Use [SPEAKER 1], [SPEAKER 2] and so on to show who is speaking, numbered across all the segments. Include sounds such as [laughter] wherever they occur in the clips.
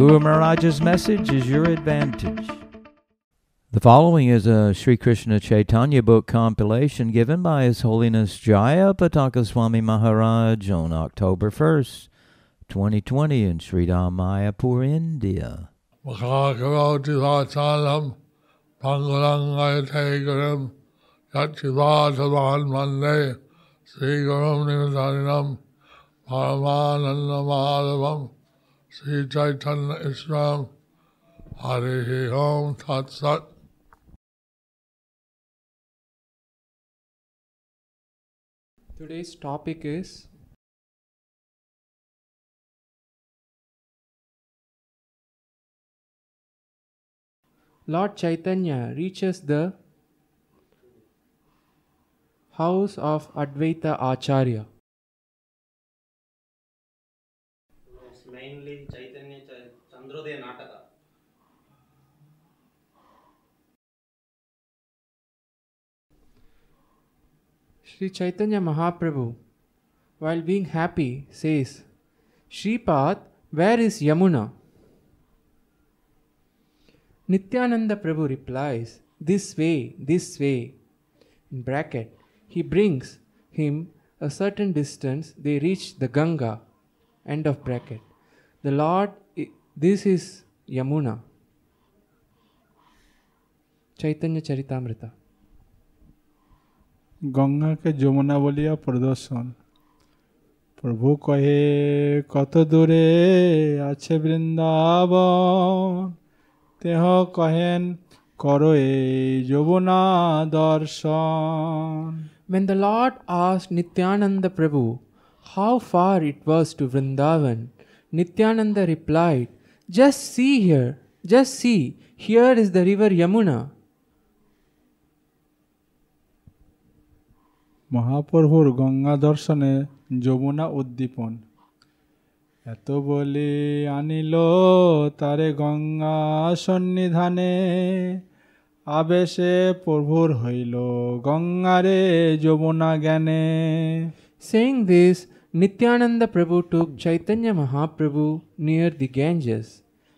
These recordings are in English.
[SPEAKER 1] Guru Maharaj's message is your advantage. The following is a Sri Krishna Chaitanya book compilation given by His Holiness Jaya Pataka Swami Maharaj on October 1st, 2020 in Sri Mayapur, India.
[SPEAKER 2] Sri Chaitanya Isram Hare Om Tat
[SPEAKER 3] Today's topic is Lord Chaitanya reaches the house of Advaita Acharya.
[SPEAKER 4] It's mainly Chaitanya Cha- Chandrodaya Nataka.
[SPEAKER 3] Sri Chaitanya Mahaprabhu, while being happy, says, Shripad, where is Yamuna? Nityananda Prabhu replies, This way, this way. In bracket, he brings him a certain distance, they reach the Ganga. End of bracket. The Lord, this is Yamuna. Chaitanya Charitamrita.
[SPEAKER 5] গঙ্গাকে Jamuna বলিয়া প্রদর্শন প্রভু কহে কত দূরে আছে বৃন্দাবন তেহ কহেন করো এই যমুনা দর্শন
[SPEAKER 3] When the Lord asked Nityananda Prabhu how far it was to Vrindavan, Nityananda replied, Just see here, just see, here is the river Yamuna.
[SPEAKER 5] মহাপ্রভুর গঙ্গা দর্শনে যমুনা উদ্দীপন এত বলে আনিল তারে গঙ্গা সন্নিধানে আবেশে প্রভুর হইল গঙ্গারে যমুনা জ্ঞানে
[SPEAKER 3] Saying this, Nityananda Prabhu took Chaitanya Mahaprabhu near the Ganges,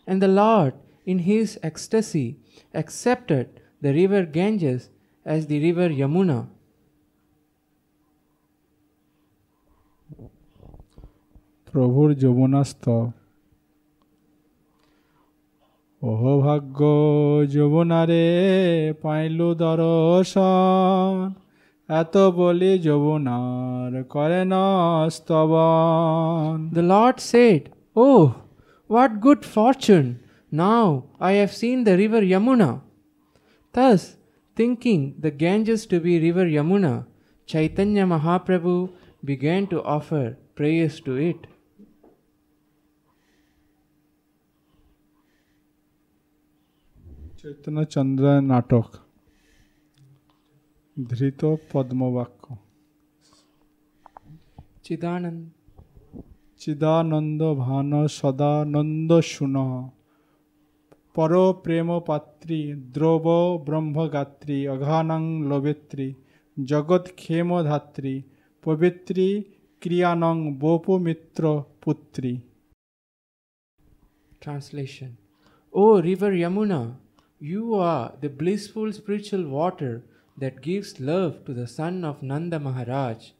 [SPEAKER 3] and the Lord, in his ecstasy, accepted the river Ganges as the river Yamuna.
[SPEAKER 5] প্রভুর যমুনাস্ত ওহ ভাগ্য যমুনারে পাইলু দর্শন এত বলি যমুনার করে না স্তবন
[SPEAKER 3] The Lord said, Oh, what good fortune! Now I have seen the river Yamuna. Thus, thinking the Ganges to be river Yamuna, Chaitanya Mahaprabhu began to offer prayers to it.
[SPEAKER 5] Chaitanya Chandra নাটক ধৃত পদ্মবাক্য
[SPEAKER 3] Chidanand.
[SPEAKER 5] Chidananda ভান সদানন্দ শুন পর প্রেম পাত্রী দ্রব ব্রহ্মগাত্রী অঘানং লবেত্রী জগৎ ক্ষেম ধাত্রী পবিত্রী ক্রিয়ানং বোপমিত্র পুত্রী
[SPEAKER 3] Translation. O river Yamuna, you are the blissful spiritual water that gives love to the son of Nanda Maharaj.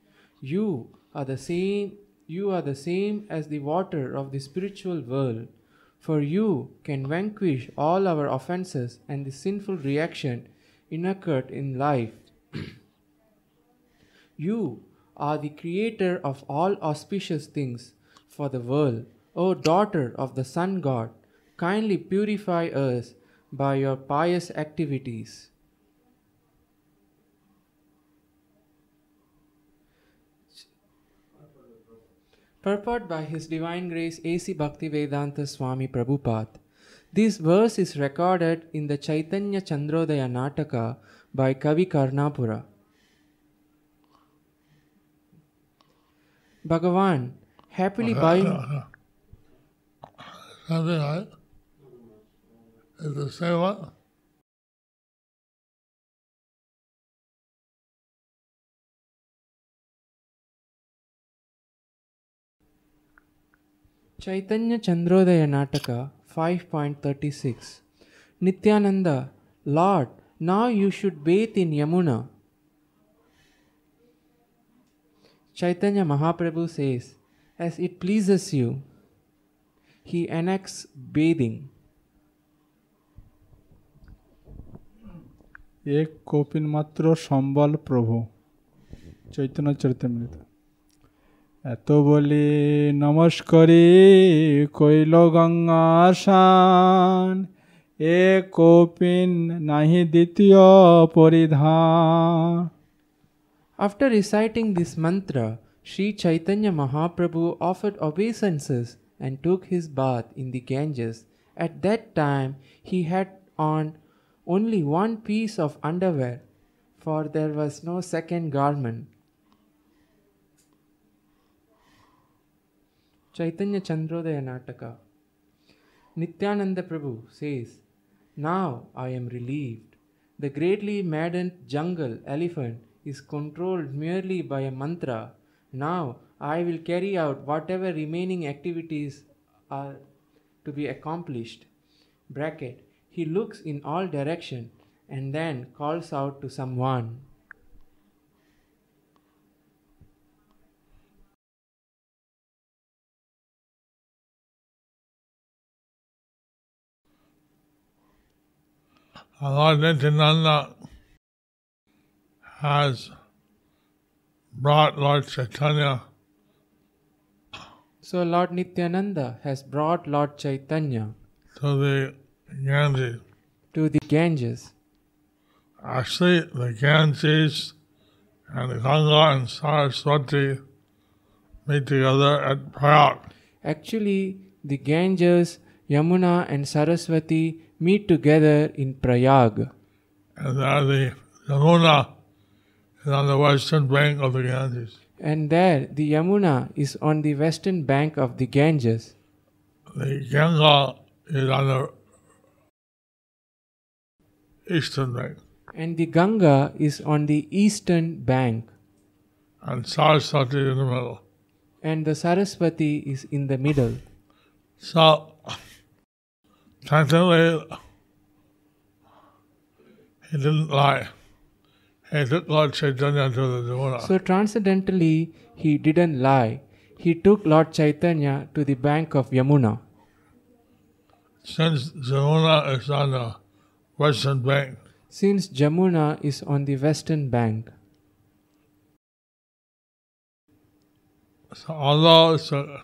[SPEAKER 3] You are the same you are the same as the water of the spiritual world. For you can vanquish all our offenses and the sinful reaction incurred in life. [clears throat] You are the creator of all auspicious things for the world. O daughter of the Sun God, kindly purify us by your pious activities. Purport by His Divine Grace A.C. Bhaktivedanta Swami Prabhupada. This verse is recorded in the Chaitanya Chandrodaya Nataka by Kavi Karnapura. Bhagavan, happily.
[SPEAKER 2] Something like the same one?
[SPEAKER 3] Chaitanya Chandrodaya Nataka 5.36 Nityananda, Lord, now you should bathe in Yamuna. Chaitanya Mahaprabhu says, As it pleases you, he enacts bathing.
[SPEAKER 5] এক কপিন মাত্র সম্বল প্রভু চৈতন্য চরিতামৃত এত বলি নমস্করি কৈল গঙ্গা শান এ কপিন নাহি দ্বিতীয় পরিধান
[SPEAKER 3] After reciting this mantra, Sri Chaitanya Mahaprabhu offered obeisances and took his bath in the Ganges. At that time, he had on only one piece of underwear, for there was no second garment. Chaitanya Chandrodaya Nataka Nityananda Prabhu says, Now I am relieved. The greatly maddened jungle elephant is controlled merely by a mantra. Now I will carry out whatever remaining activities are to be accomplished. Bracket. He looks in all direction and then calls out to someone.
[SPEAKER 2] Lord Nityananda has brought Lord Chaitanya
[SPEAKER 3] So Lord Nityananda has brought Lord Chaitanya
[SPEAKER 2] to the Ganges.
[SPEAKER 3] to the Ganges.
[SPEAKER 2] Actually, the Ganges and the Ganga and Saraswati meet together at Prayag.
[SPEAKER 3] Actually, the Ganges, Yamuna, and Saraswati meet together in Prayag.
[SPEAKER 2] And there the Yamuna is on the western bank of the Ganges.
[SPEAKER 3] And there, the Yamuna is on the western bank of the Ganges.
[SPEAKER 2] The Ganga is on the eastern bank.
[SPEAKER 3] And the Ganga is on the eastern bank.
[SPEAKER 2] And Saraswati in the middle.
[SPEAKER 3] And the Saraswati is in the middle.
[SPEAKER 2] So, technically, he didn't lie. He took Lord Chaitanya to the Jamuna.
[SPEAKER 3] So, transcendentally, he didn't lie. He took Lord Chaitanya to the bank of Yamuna.
[SPEAKER 2] Since Jamuna is on the western bank,
[SPEAKER 3] Since Jamuna is on the western bank,
[SPEAKER 2] so although it's a,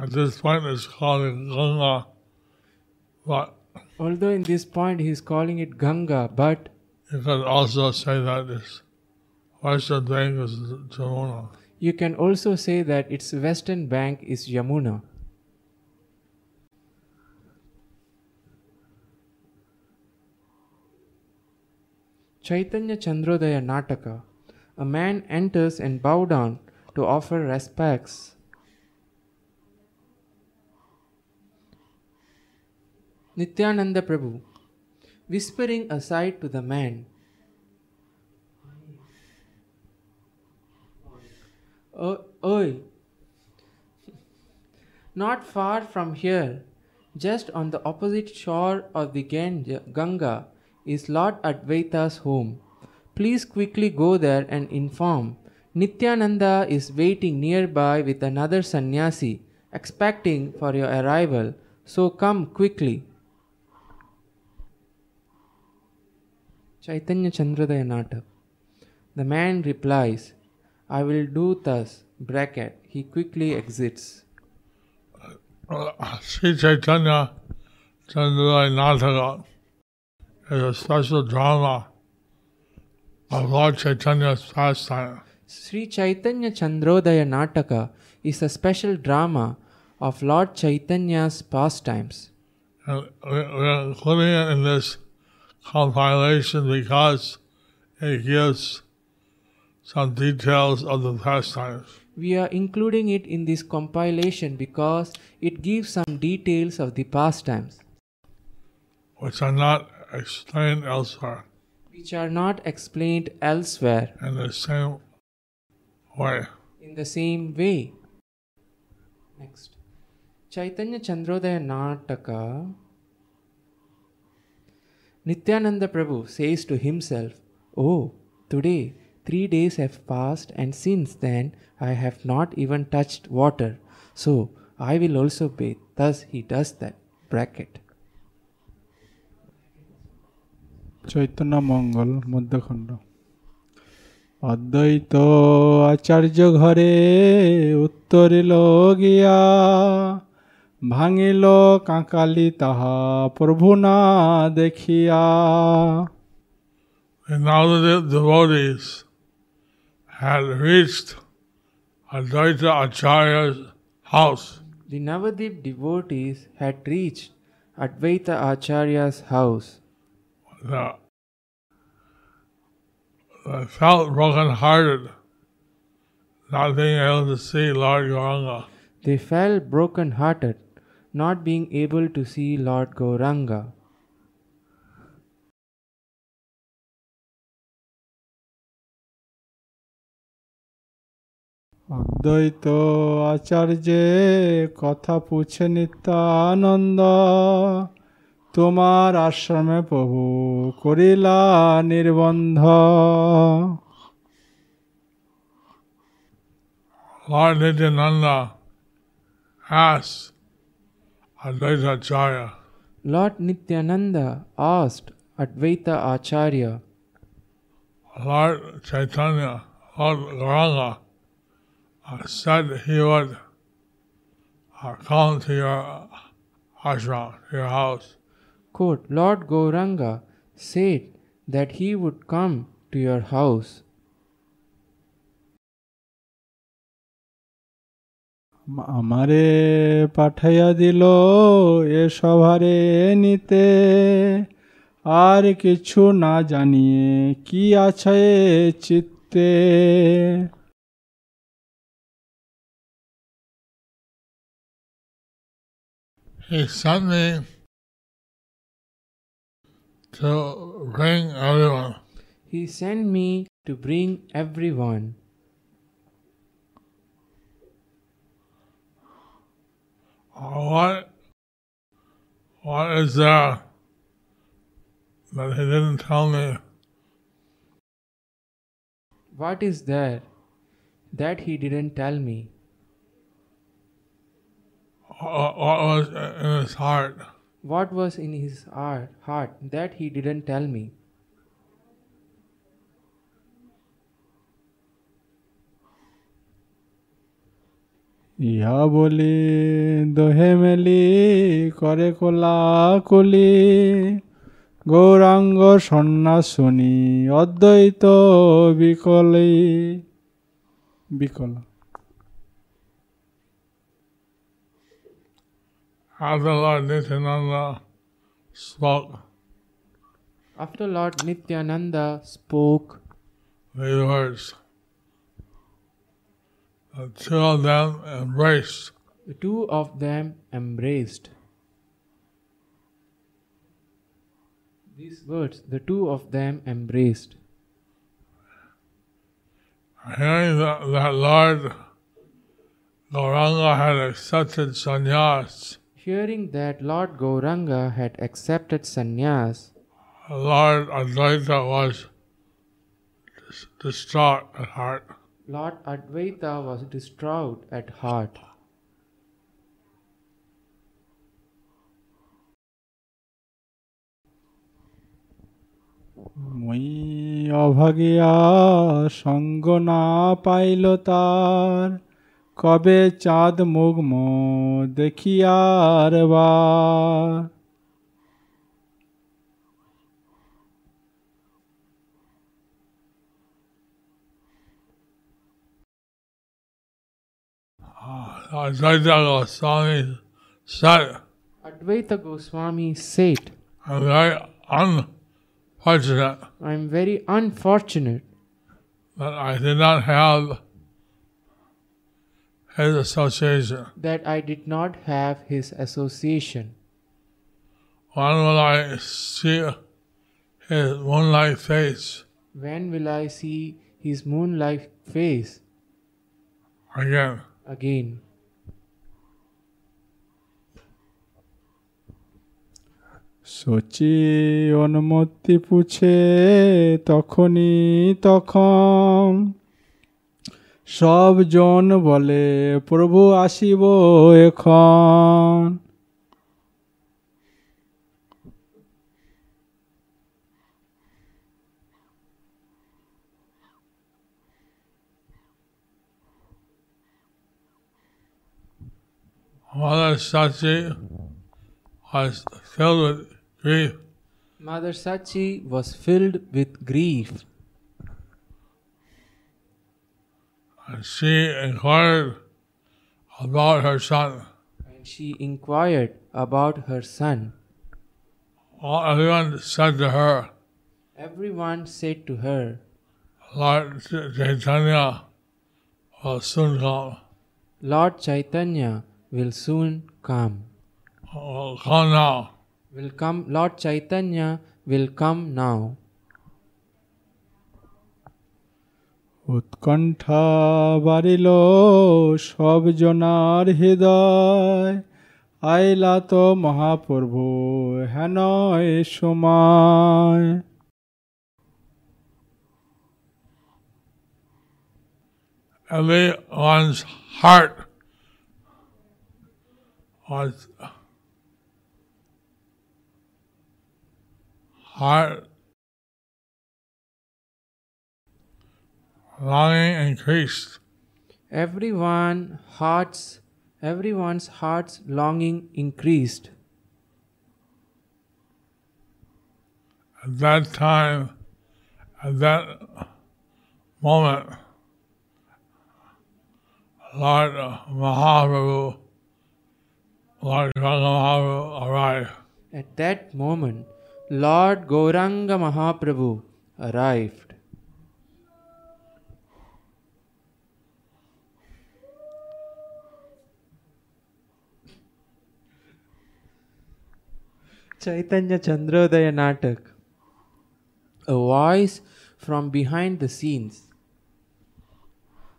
[SPEAKER 2] at this point it's called Ganga, but
[SPEAKER 3] although in this point he is calling it Ganga, but
[SPEAKER 2] you could also say that this western bank is Jamuna.
[SPEAKER 3] you can also say that its western bank is Yamuna. Chaitanya Chandrodaya Nataka. A man enters and bow down to offer respects. Nityananda Prabhu, whispering aside to the man, "O- Oi, not far from here, just on the opposite shore of the Ganga, is Lord Advaita's home. Please quickly go there and inform. Nityananda is waiting nearby with another sannyasi, expecting for your arrival. So come quickly. Chaitanya Chandrodaya Natak. The man replies, I will do thus. Bracket. He quickly exits.
[SPEAKER 2] Uh, Sri Chaitanya Chandra Nataka is a special drama of Lord Chaitanya's pastime.
[SPEAKER 3] Sri Chaitanya Chandrodaya Nataka is a special drama of Lord Chaitanya's pastimes.
[SPEAKER 2] And we- we're including it in this compilation because it gives some details of the pastimes.
[SPEAKER 3] We are including it in this compilation because it gives some details of the pastimes
[SPEAKER 2] which are not explained elsewhere
[SPEAKER 3] which are not explained elsewhere
[SPEAKER 2] in the same way.
[SPEAKER 3] in the same way. Next. Chaitanya Chandrodaya Nataka. Nityananda Prabhu says to himself, Oh, today three days have passed, and since then I have not even touched water, so I will also bathe. Thus he does that. Bracket.
[SPEAKER 5] Chaitanya মঙ্গল মধ্যখণ্ড অদ্বৈত আচার্য ঘরে উত্তরিল গিয়া ভাঙিল কাঁকালি তাহা প্রভু না দেখিয়া
[SPEAKER 2] And now the devotees had reached Advaita Acharya's house.
[SPEAKER 3] The Navadip devotees had reached Advaita Acharya's house.
[SPEAKER 2] The, they felt broken-hearted, not being able to see Lord Gauranga.
[SPEAKER 3] They felt broken hearted, not being able to see Lord Gauranga.
[SPEAKER 5] অদ্বৈত আচার্যে কথা পুছে নিত্যানন্দ তোমার আশ্রমে প্রভু করিলা নির্বন্ধ
[SPEAKER 2] Lord Nityananda asked Advaita Acharya,
[SPEAKER 3] Lord Nityananda asked Advaita Acharya,
[SPEAKER 2] Lord Chaitanya, Lord Gauranga, uh, said he would uh, come to your ashram, to your house.
[SPEAKER 3] Quote, Lord Gauranga said that he would come to your house.
[SPEAKER 5] আমারে পাঠাইয়া দিল এ সভারে নিতে আর কিছু না জানিয়ে কি আছে চিত্তে
[SPEAKER 2] He sent me to bring everyone.
[SPEAKER 3] He sent me to bring everyone.
[SPEAKER 2] Uh, What, what is there that he didn't tell me?
[SPEAKER 3] What is there that he didn't tell me?
[SPEAKER 2] What, what was in his heart?
[SPEAKER 3] What was in his heart, that he didn't tell me?
[SPEAKER 5] ইহা বলি দোহে মেলি করে কোলা কলি গৌরাঙ্গ সন্ন্যাসনী অদ্বৈত বিকলি বিকল
[SPEAKER 2] After Lord Nityananda spoke
[SPEAKER 3] After Lord Nityananda spoke
[SPEAKER 2] these words, the two of them embraced.
[SPEAKER 3] The two of them embraced. These words, the two of them embraced.
[SPEAKER 2] Hearing that, that Lord Gauranga had accepted sannyas,
[SPEAKER 3] Hearing that Lord Gauranga had accepted sannyas,
[SPEAKER 2] Lord Advaita was dis- distraught at heart.
[SPEAKER 3] Lord Advaita was distraught at heart.
[SPEAKER 5] মই অভাগিয়া সঙ্গ না pile তার কবে চাঁদ মুগ্ম দেখিয়ার বার
[SPEAKER 2] Advaita Goswami said,
[SPEAKER 3] Advaita Goswami said,
[SPEAKER 2] I'm very unfortunate
[SPEAKER 3] I am very unfortunate
[SPEAKER 2] that I did not have his association.
[SPEAKER 3] that I did not have his association.
[SPEAKER 2] When will I see his moonlight face
[SPEAKER 3] When will I see his moonlight face
[SPEAKER 2] again?
[SPEAKER 3] again?
[SPEAKER 5] Sachi অনুমতি পুছে তখনই তখন সব জন বলে প্রভু আসিব এখন
[SPEAKER 2] Mother Sachi was filled with grief.
[SPEAKER 3] Mother Sachi was filled with grief
[SPEAKER 2] And she inquired about her son.
[SPEAKER 3] and she inquired about her son.
[SPEAKER 2] All everyone said to her,
[SPEAKER 3] Everyone said to her,
[SPEAKER 2] Lord Chaitanya will soon come.
[SPEAKER 3] Lord Chaitanya will soon come.
[SPEAKER 2] Will come now.
[SPEAKER 3] Will come Lord Chaitanya will come now.
[SPEAKER 5] উৎকণ্ঠা বাড়িল সব জনার হৃদয় আইলা তো মহাপ্রভু হেন সময়।
[SPEAKER 2] Everyone's heart was heart longing increased.
[SPEAKER 3] Everyone hearts everyone's heart's longing increased.
[SPEAKER 2] At that time, at that moment, Lord Mahaprabhu, Lord Gauranga Mahaprabhu arrived.
[SPEAKER 3] At that moment, Lord Gauranga Mahaprabhu arrived. Chaitanya Chandrodaya Natak. A voice from behind the scenes.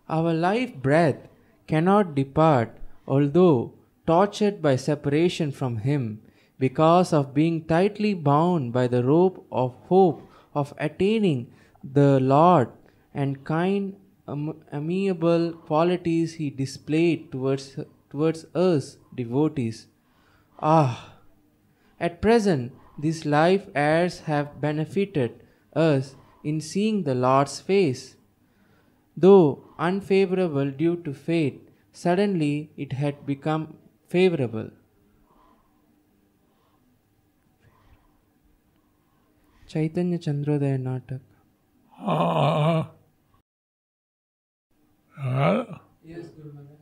[SPEAKER 3] Our life breath cannot depart, although tortured by separation from Him, because of being tightly bound by the rope of hope of attaining the Lord and kind, am- amiable qualities He displayed towards, towards us, devotees. Ah! At present, these life airs have benefited us in seeing the Lord's face. Though unfavorable due to fate, suddenly it had become favorable. Chaitanya Chandrodaya Natak.
[SPEAKER 2] Uh, uh,
[SPEAKER 3] Yes, Guru Maharaj.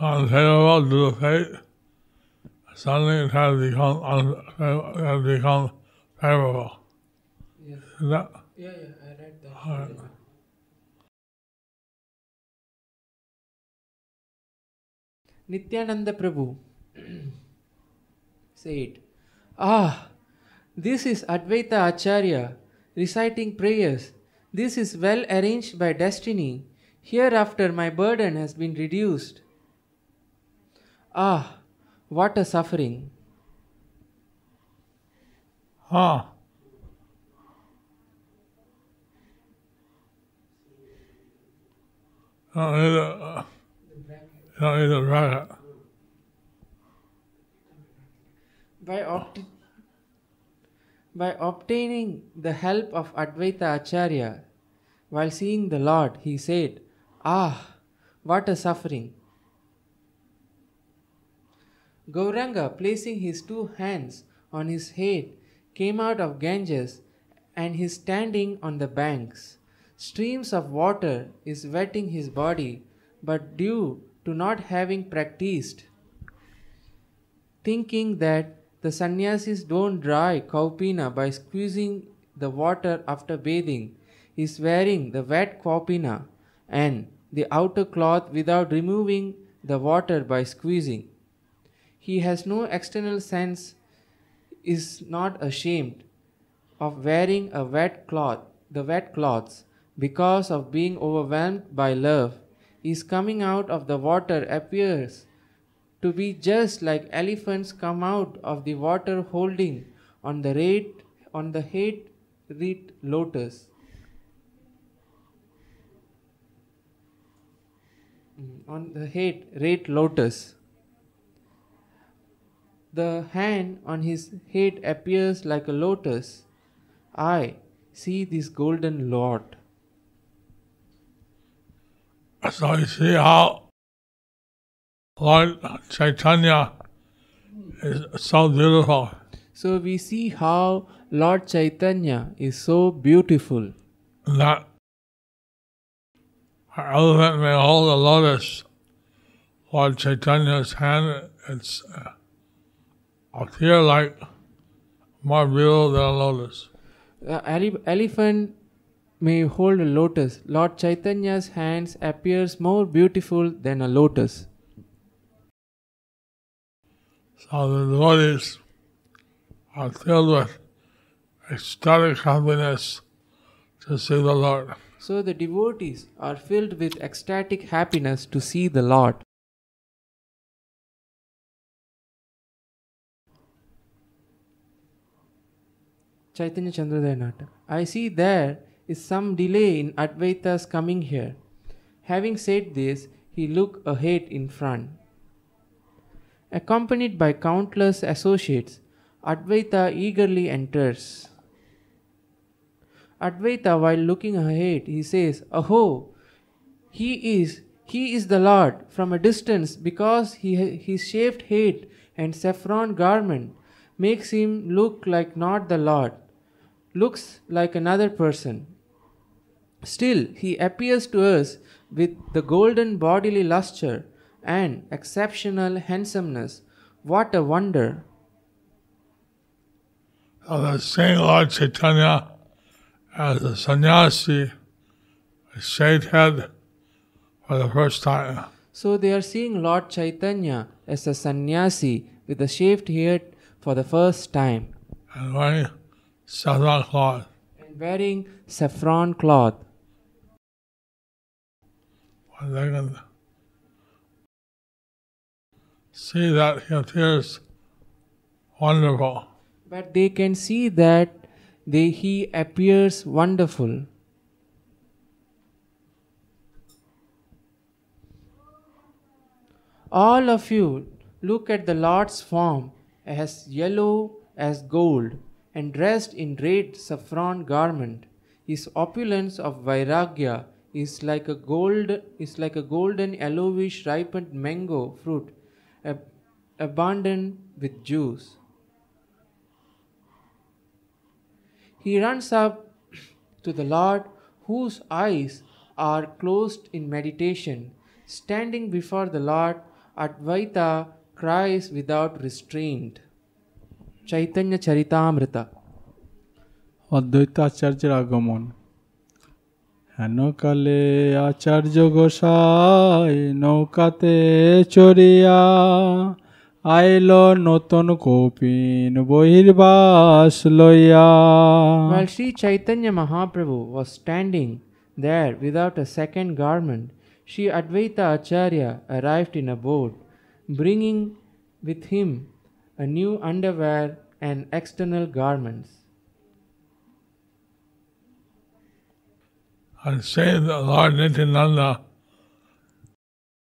[SPEAKER 2] Unfavorable to the fate, suddenly it has become, unfa- has become favorable.
[SPEAKER 3] Yes.
[SPEAKER 2] Is that,
[SPEAKER 3] Yeah, yeah, I read that.
[SPEAKER 2] Alright.
[SPEAKER 3] Nityananda Prabhu said, Ah, this is Advaita Acharya reciting prayers. This is well arranged by destiny. Hereafter my burden has been reduced. Ah, what a suffering!
[SPEAKER 2] huh? Don't need a, don't need a bracket.
[SPEAKER 3] By, opt- by obtaining the help of Advaita Acharya, while seeing the Lord, he said, Ah, what a suffering! Gauranga, placing his two hands on his head, came out of Ganges and is standing on the banks. Streams of water is wetting his body but due to not having practiced, thinking that the sannyasis don't dry kaupina by squeezing the water after bathing, is wearing the wet kaupina and the outer cloth without removing the water by squeezing. He has no external sense, is not ashamed of wearing a wet cloth, the wet cloths, because of being overwhelmed by love, is coming out of the water appears to be just like elephants come out of the water holding on the rate on the hate wreath lotus. Mm, On the hate rate lotus. The hand on his head appears like a lotus. I see this golden Lord.
[SPEAKER 2] So you see how Lord Chaitanya is so beautiful.
[SPEAKER 3] So we see how Lord Chaitanya is so beautiful.
[SPEAKER 2] that elephant may hold a lotus. Lord Chaitanya's hand, it's uh, appear like more beautiful than a lotus.
[SPEAKER 3] The ele- elephant may hold a lotus. Lord Chaitanya's hands appears more beautiful than a lotus.
[SPEAKER 2] So the devotees are filled with ecstatic happiness to see the Lord.
[SPEAKER 3] So the devotees are filled with ecstatic happiness to see the Lord. Chaitanya Chandrodaya Natak. I see there is some delay in Advaita's coming here. Having said this, he looked ahead in front. Accompanied by countless associates, Advaita eagerly enters. Advaita, while looking ahead, he says, Aho, he is, he is the Lord from a distance because he, his shaved head and saffron garment makes him look like not the Lord, looks like another person. Still, he appears to us with the golden bodily luster and exceptional handsomeness. What a wonder!
[SPEAKER 2] So the same Lord Chaitanya as a sannyasi, shaved head for the first time.
[SPEAKER 3] So they are seeing Lord Chaitanya as a sannyasi with a shaved head for the first time
[SPEAKER 2] and wearing saffron cloth.
[SPEAKER 3] and wearing saffron cloth.
[SPEAKER 2] And they can see that he appears wonderful.
[SPEAKER 3] But they can see that they, he appears wonderful. All of you look at the Lord's form as yellow as gold and dressed in red saffron garment. His opulence of vairagya is like a gold is like a golden yellowish ripened mango fruit, ab- abundant with juice. He runs up to the Lord, whose eyes are closed in meditation. Standing before the Lord, Advaita cries without restraint. Chaitanya Charitamrita.
[SPEAKER 5] অদ্বৈত আচার্যের আগমন হেন কালে আচার্য গোসাই নৌকাতে চড়িয়া আইল নতুন কৌপিন বহির্বাস লইয়া
[SPEAKER 3] While Sri Chaitanya Mahaprabhu was standing there without a second garment, Sri Advaita Acharya arrived in a boat, bringing with him a new underwear and external garments.
[SPEAKER 2] And saying that Lord Nityananda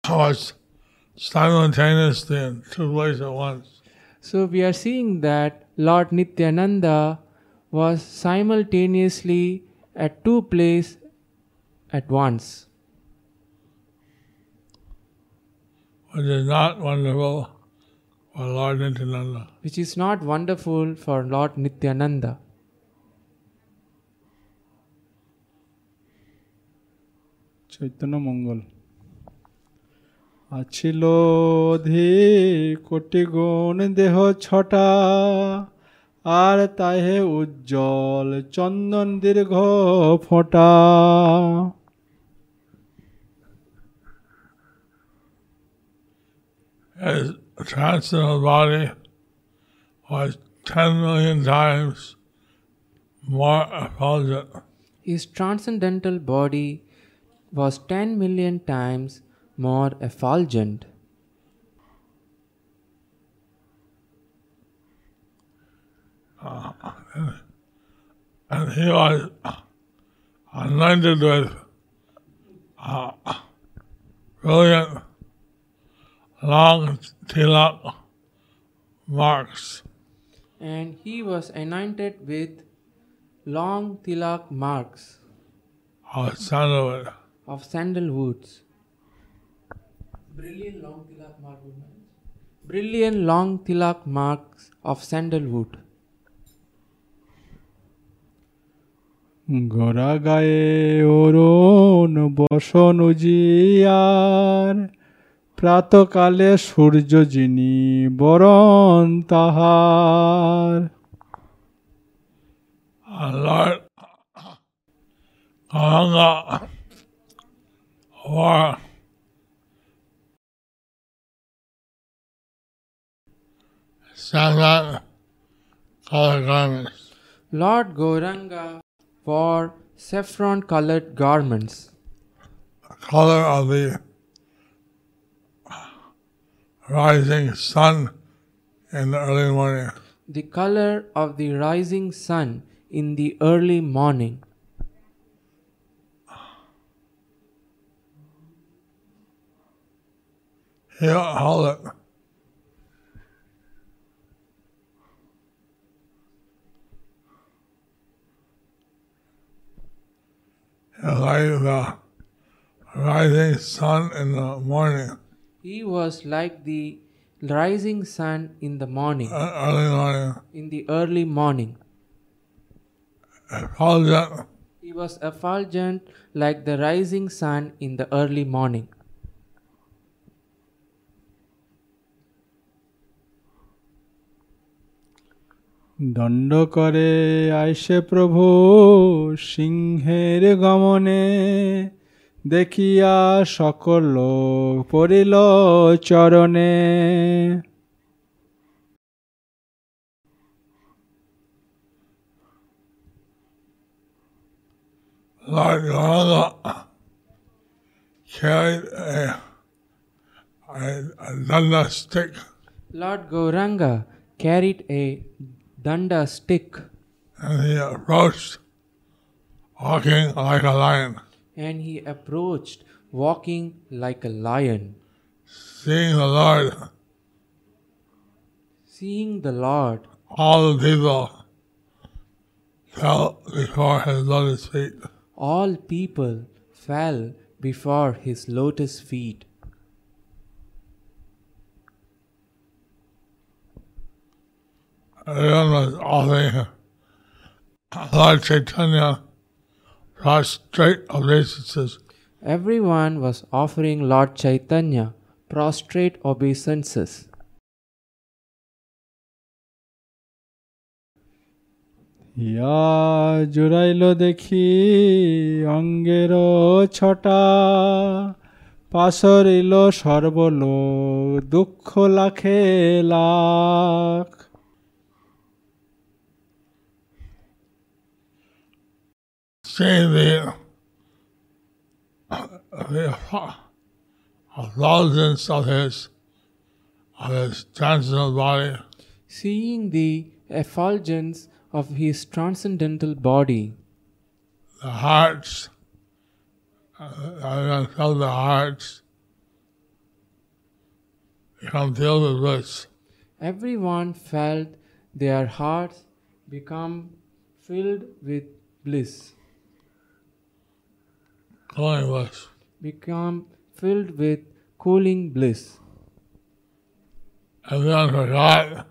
[SPEAKER 2] was simultaneously in two places at once.
[SPEAKER 3] So we are seeing that Lord Nityananda was simultaneously at two places at once,
[SPEAKER 2] which is not wonderful for Lord Nityananda.
[SPEAKER 3] which is not wonderful for Lord Nityananda.
[SPEAKER 5] Chaitanya Mangal আছিল ধি কোটি গুণ দেহ ছটা আর তাহে উজ্জ্বল চন্দন দীর্ঘ ফোঁটা
[SPEAKER 2] His transcendental body was 10 million times more effulgent.
[SPEAKER 3] His transcendental body was 10 million times more effulgent.
[SPEAKER 2] and he was anointed with uh, brilliant long tilak marks.
[SPEAKER 3] And he was anointed with long tilak marks
[SPEAKER 2] of sandalwood.
[SPEAKER 3] of sandalwoods. Brilliant long tilak marks. Brilliant long tilak marks of sandalwood.
[SPEAKER 5] গোরা গায়ে অরুণ বসন উজিয়ার প্রাতকালে সূর্য যিনি বরণ তাহার।
[SPEAKER 2] Lord
[SPEAKER 3] Gauranga for saffron coloured garments.
[SPEAKER 2] Colour of rising sun in the early morning.
[SPEAKER 3] the color of the rising sun in the early morning.
[SPEAKER 2] He held it. Like the rising sun in the morning,
[SPEAKER 3] He was like the rising sun in the morning,
[SPEAKER 2] uh, early morning,
[SPEAKER 3] in the early morning.
[SPEAKER 2] effulgent,
[SPEAKER 3] He was effulgent like the rising sun in the early morning.
[SPEAKER 5] দণ্ড করে আইসে প্রভু সিংহের গমনে দেখিয়া সকল লোক পড়িল চরণে
[SPEAKER 2] Lord Gauranga carried a, a, a danda stick
[SPEAKER 3] Lord Gauranga carried a danda stick
[SPEAKER 2] and he approached walking like a lion.
[SPEAKER 3] and he approached walking like a lion.
[SPEAKER 2] Seeing the Lord,
[SPEAKER 3] Seeing the Lord,
[SPEAKER 2] all the people fell before his lotus feet.
[SPEAKER 3] all people fell before his lotus feet.
[SPEAKER 2] Everyone was offering Lord Chaitanya prostrate obeisances.
[SPEAKER 3] Everyone was offering Lord Chaitanya prostrate obeisances.
[SPEAKER 5] ইয়া জুড়াইল দেখি অঙ্গের ছটা পাশরিল সর্বলোক দুঃখ লাখে lakh
[SPEAKER 2] Seeing the, the effulgence of his, of his transcendental body,
[SPEAKER 3] Seeing the effulgence of his transcendental body,
[SPEAKER 2] the hearts, everyone felt the hearts. Become filled with bliss.
[SPEAKER 3] everyone felt their hearts become filled with bliss,
[SPEAKER 2] glowing bliss.
[SPEAKER 3] become filled with cooling bliss.
[SPEAKER 2] And Everyone forgot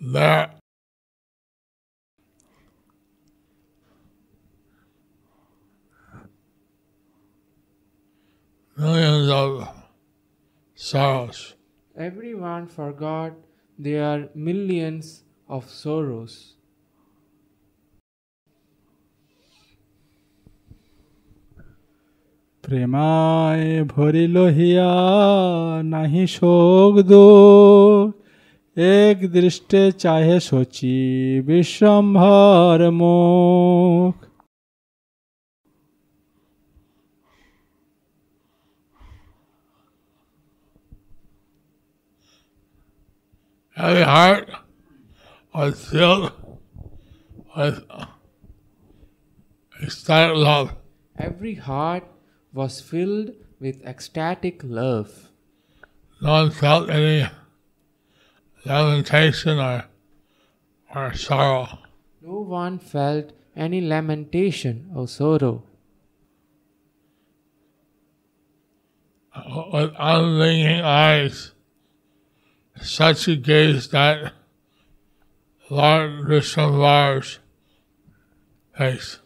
[SPEAKER 2] that millions of sorrows.
[SPEAKER 3] Everyone forgot there are millions of sorrows.
[SPEAKER 5] প্রেমায় ভরিল হিয়া নাহি শোক দুঃখ এক দৃষ্টে চাহে সচি বিশ্বম্ভর মুখ
[SPEAKER 2] Every heart was filled with ecstatic love.
[SPEAKER 3] Every heart was filled with ecstatic love.
[SPEAKER 2] No one felt any lamentation or, or sorrow.
[SPEAKER 3] No one felt any lamentation or sorrow.
[SPEAKER 2] Uh, with unblinking eyes, Sachi gazed at Lord Vishwambar's face.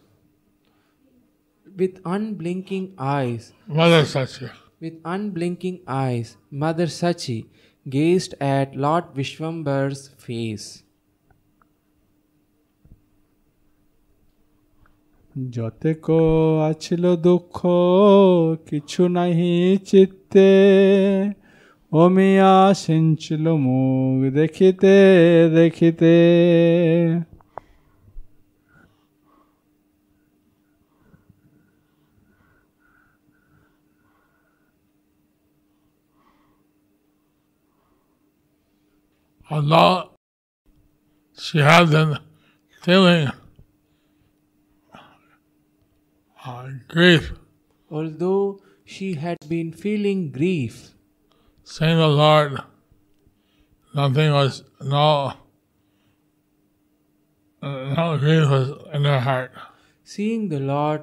[SPEAKER 3] With unblinking eyes,
[SPEAKER 2] Mother Sachi.
[SPEAKER 3] with unblinking eyes, Mother Sachi gazed at Lord Vishwambar's face.
[SPEAKER 5] যতেক আছিল দুঃখ কিছু নাহি চিত্তে অমিয়া সিঞ্চিল মুখ দেখিতে দেখিতে
[SPEAKER 2] Although she had been feeling uh, grief,
[SPEAKER 3] Although she had been feeling grief,
[SPEAKER 2] seeing the Lord, nothing was, no, no grief was in her heart.
[SPEAKER 3] seeing the Lord,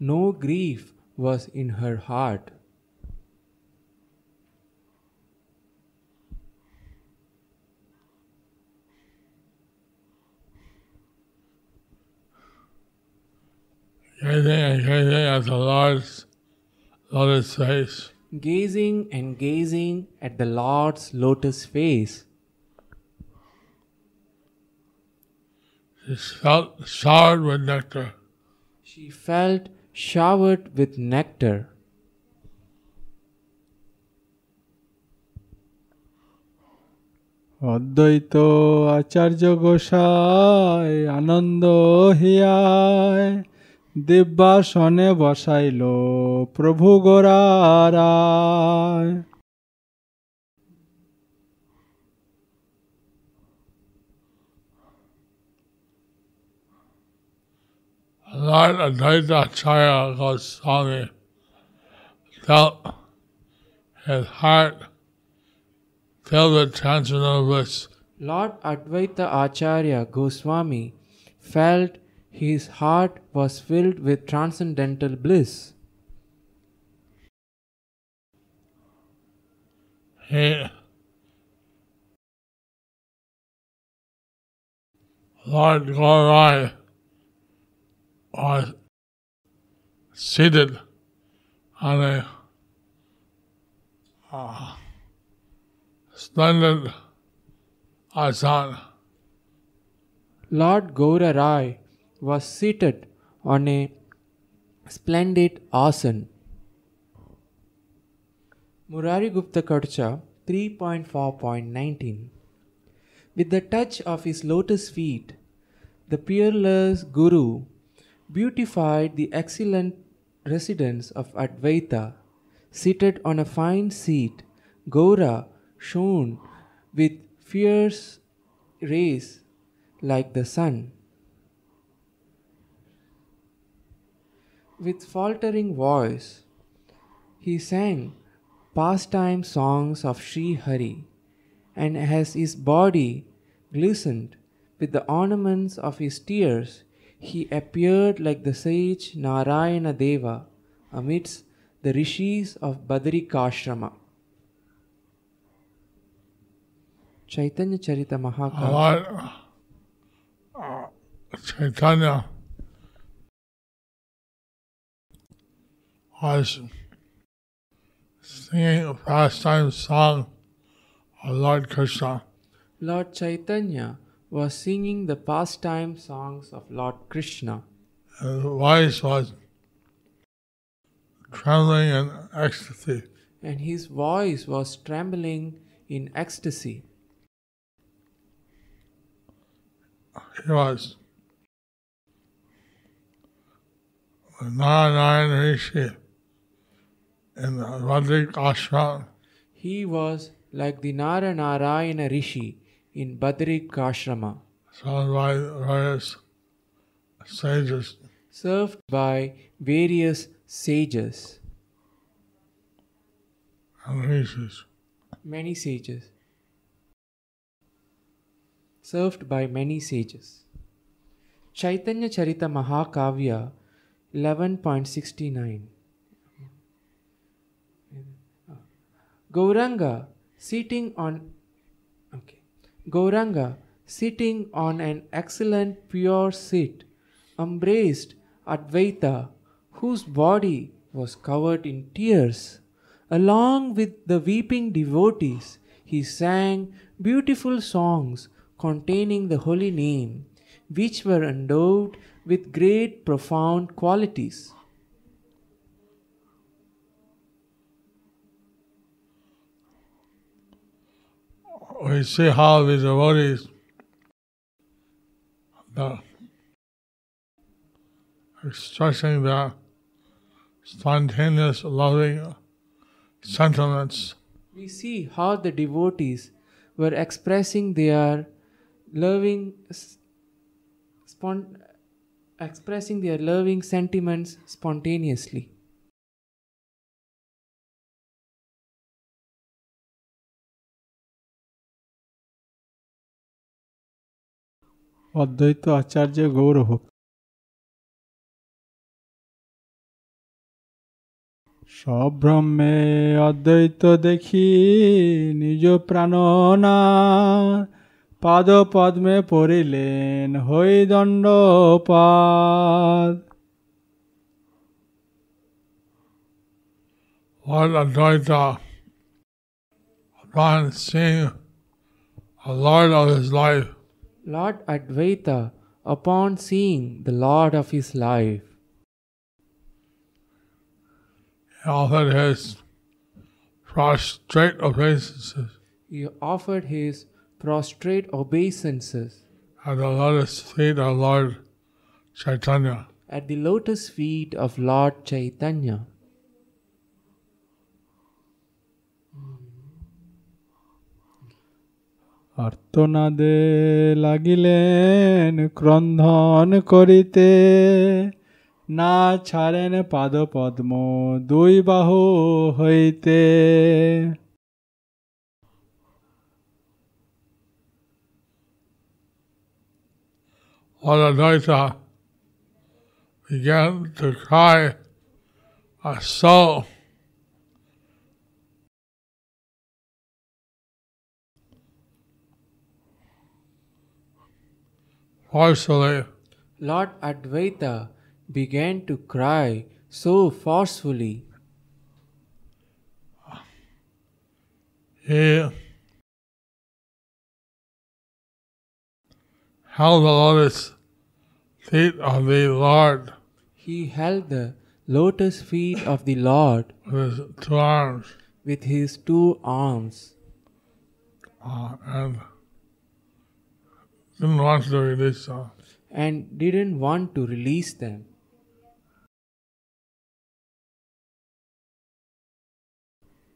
[SPEAKER 3] no grief was in her heart.
[SPEAKER 2] Gazing and gazing at the Lord's lotus face,
[SPEAKER 3] Gazing and gazing at the Lord's lotus face,
[SPEAKER 2] she felt showered with nectar.
[SPEAKER 3] she felt showered with nectar.
[SPEAKER 5] অদ্বৈত আচার্য গোসাই আনন্দ হিয়ায় দিব্যাসনে বসাইল প্রভু গোরারায়
[SPEAKER 2] Lord Advaita Acharya Goswami felt his heart filled with transcendental bliss.
[SPEAKER 3] Lord Advaita Acharya Goswami felt his heart was filled with transcendental bliss.
[SPEAKER 2] He Lord Gaura Rai was seated on a uh, splendid asan.
[SPEAKER 3] Lord Gaura Rai was seated on a splendid asan. Murari Gupta Karcha 3.4.19 With the touch of his lotus feet, the peerless Guru beautified the excellent residence of Advaita. Seated on a fine seat, Gaura shone with fierce rays like the sun. With faltering voice, he sang pastime songs of Sri Hari, and as his body glistened with the ornaments of his tears, he appeared like the sage Narayana Deva amidst the rishis of Badrikashrama. Chaitanya Charita Mahakavya.
[SPEAKER 2] Lord uh, Chaitanya was singing a pastime song of Lord Krishna.
[SPEAKER 3] Lord Chaitanya was singing the pastime songs of Lord Krishna,
[SPEAKER 2] And his voice was trembling in ecstasy.
[SPEAKER 3] and his voice was trembling in ecstasy.
[SPEAKER 2] He was Narayan Rishi in the Badrik ashram.
[SPEAKER 3] He was like the Nara Narayana Rishi in Badrik Ashrama,
[SPEAKER 2] surrounded by various sages.
[SPEAKER 3] served by various sages,
[SPEAKER 2] and rishis.
[SPEAKER 3] many sages. Served by many sages. Chaitanya Charita Mahakavya 11.69 Gauranga sitting on okay. Gauranga sitting on an excellent pure seat embraced Advaita whose body was covered in tears. Along with the weeping devotees he sang beautiful songs containing the holy name which were endowed with great profound qualities
[SPEAKER 2] We see how the devotees the expressing their spontaneous loving sentiments.
[SPEAKER 3] We see how the devotees were expressing their loving s- spon- expressing their loving sentiments spontaneously
[SPEAKER 5] অদ্বৈত আচার্য গৌরভক্ত সব্রহ্মে অদ্বৈত দেখি নিজ প্রাণনা পাদ পদ্মে পড়িলেন হই দণ্ডপাদ
[SPEAKER 2] Lord Advaita, upon seeing Lord of his life,
[SPEAKER 3] lord advaita upon seeing the lord of his life.
[SPEAKER 2] He offered his prostrate obeisances.
[SPEAKER 3] He offered his prostrate obeisances.
[SPEAKER 2] At the lotus feet of Lord Chaitanya.
[SPEAKER 3] at the lotus feet of lord chaitanya
[SPEAKER 5] আর্তনাদে লাগিলেন ক্রন্ধন করিতে। না ছাড়েন পাদ পদ্ম দুই বাহু হইতে।
[SPEAKER 2] Advaita began to cry uh, so forcefully
[SPEAKER 3] Lord Advaita began to cry so forcefully.
[SPEAKER 2] he held the lotus feet of the Lord.
[SPEAKER 3] He held the lotus feet of the Lord
[SPEAKER 2] with his two arms.
[SPEAKER 3] with his two arms.
[SPEAKER 2] Uh, and didn't want to release them.
[SPEAKER 3] and didn't want to release them.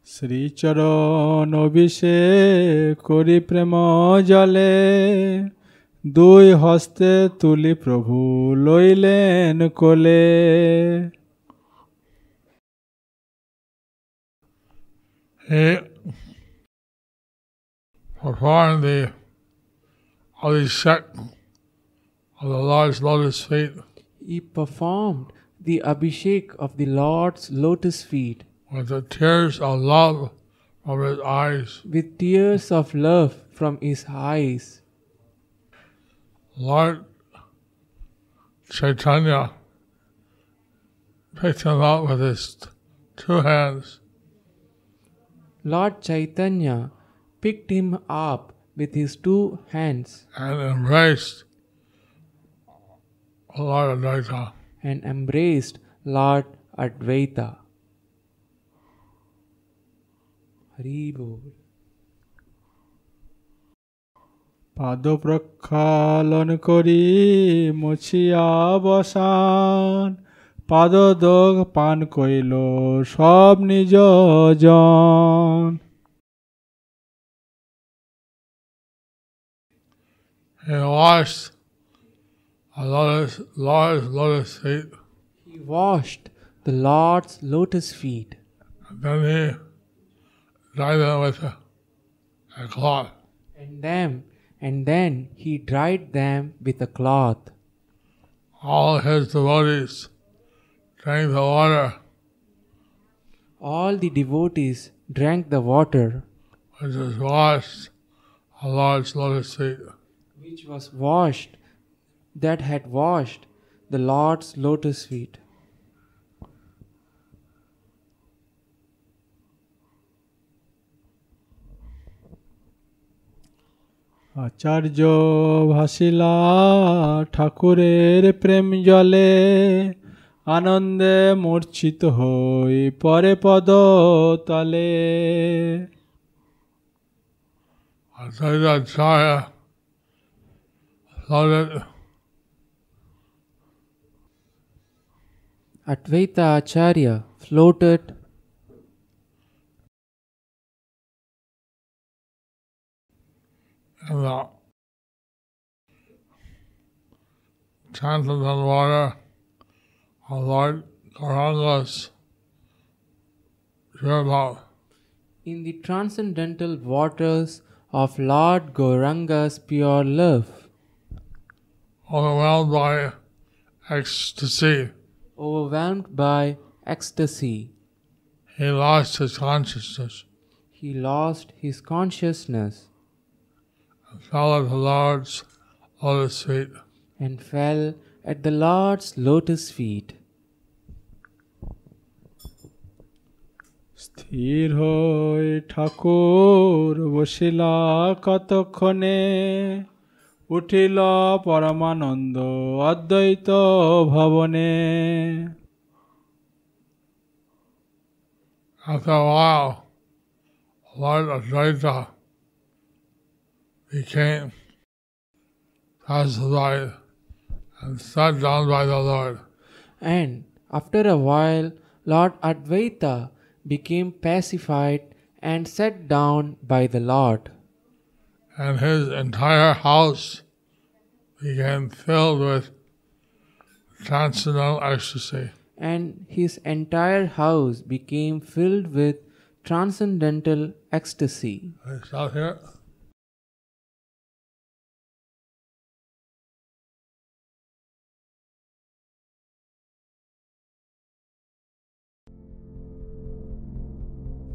[SPEAKER 5] শ্রীচরণ অভিষেক করি প্রেম জলে দুই হস্তে তুলি প্রভু লইলেন কোলে
[SPEAKER 2] He performed the Abhishek of the Lord's lotus feet
[SPEAKER 3] He performed the Abhishek of the Lord's lotus feet
[SPEAKER 2] with the tears of love from his eyes.
[SPEAKER 3] with tears of love from his eyes.
[SPEAKER 2] Lord Chaitanya picked him up with his two hands
[SPEAKER 3] Lord Chaitanya picked him up with his two hands
[SPEAKER 2] and embraced Lord Advaita.
[SPEAKER 3] and embraced Lord Advaita. Hari Bol.
[SPEAKER 5] পাদ প্রক্ষালন করি মুছিয়া বসান পাদদোগ পান কইল সব নিজ জন
[SPEAKER 2] He washed a lotus, Lord's lotus feet,
[SPEAKER 3] He washed the Lord's lotus feet
[SPEAKER 2] and then he dried them with a, a cloth.
[SPEAKER 3] and them and then he dried them with a cloth.
[SPEAKER 2] All his devotees drank the water
[SPEAKER 3] All the devotees drank the water
[SPEAKER 2] which was washed on Lord's lotus feet.
[SPEAKER 3] which was washed that had washed the Lord's lotus feet.
[SPEAKER 5] আচার্য ভাসিলা ঠাকুরের প্রেম জলে আনন্দে মূর্ছিত হই পরে পদ তলে
[SPEAKER 2] Advaita Acharya floated
[SPEAKER 3] Advaita Acharya floated
[SPEAKER 2] in the transcendental water of Lord Gauranga's pure love.
[SPEAKER 3] in the transcendental waters of Lord Gauranga's pure love,
[SPEAKER 2] overwhelmed by ecstasy.
[SPEAKER 3] overwhelmed by ecstasy.
[SPEAKER 2] He lost his consciousness
[SPEAKER 3] He lost his consciousness
[SPEAKER 2] and fell at the Lord's lotus feet.
[SPEAKER 3] and fell at the Lord's lotus feet.
[SPEAKER 5] স্থির হই ঠাকুর বসিলা কতক্ষণে উঠিল পরমানন্দ অদ্বৈত ভবনে
[SPEAKER 2] After a while, Lord Advaita became pacified and sat down by the Lord.
[SPEAKER 3] And after a while, Lord Advaita became pacified and sat down by the Lord.
[SPEAKER 2] and his entire house became filled with transcendental ecstasy.
[SPEAKER 3] and his entire house became filled with transcendental ecstasy.
[SPEAKER 2] I stop here.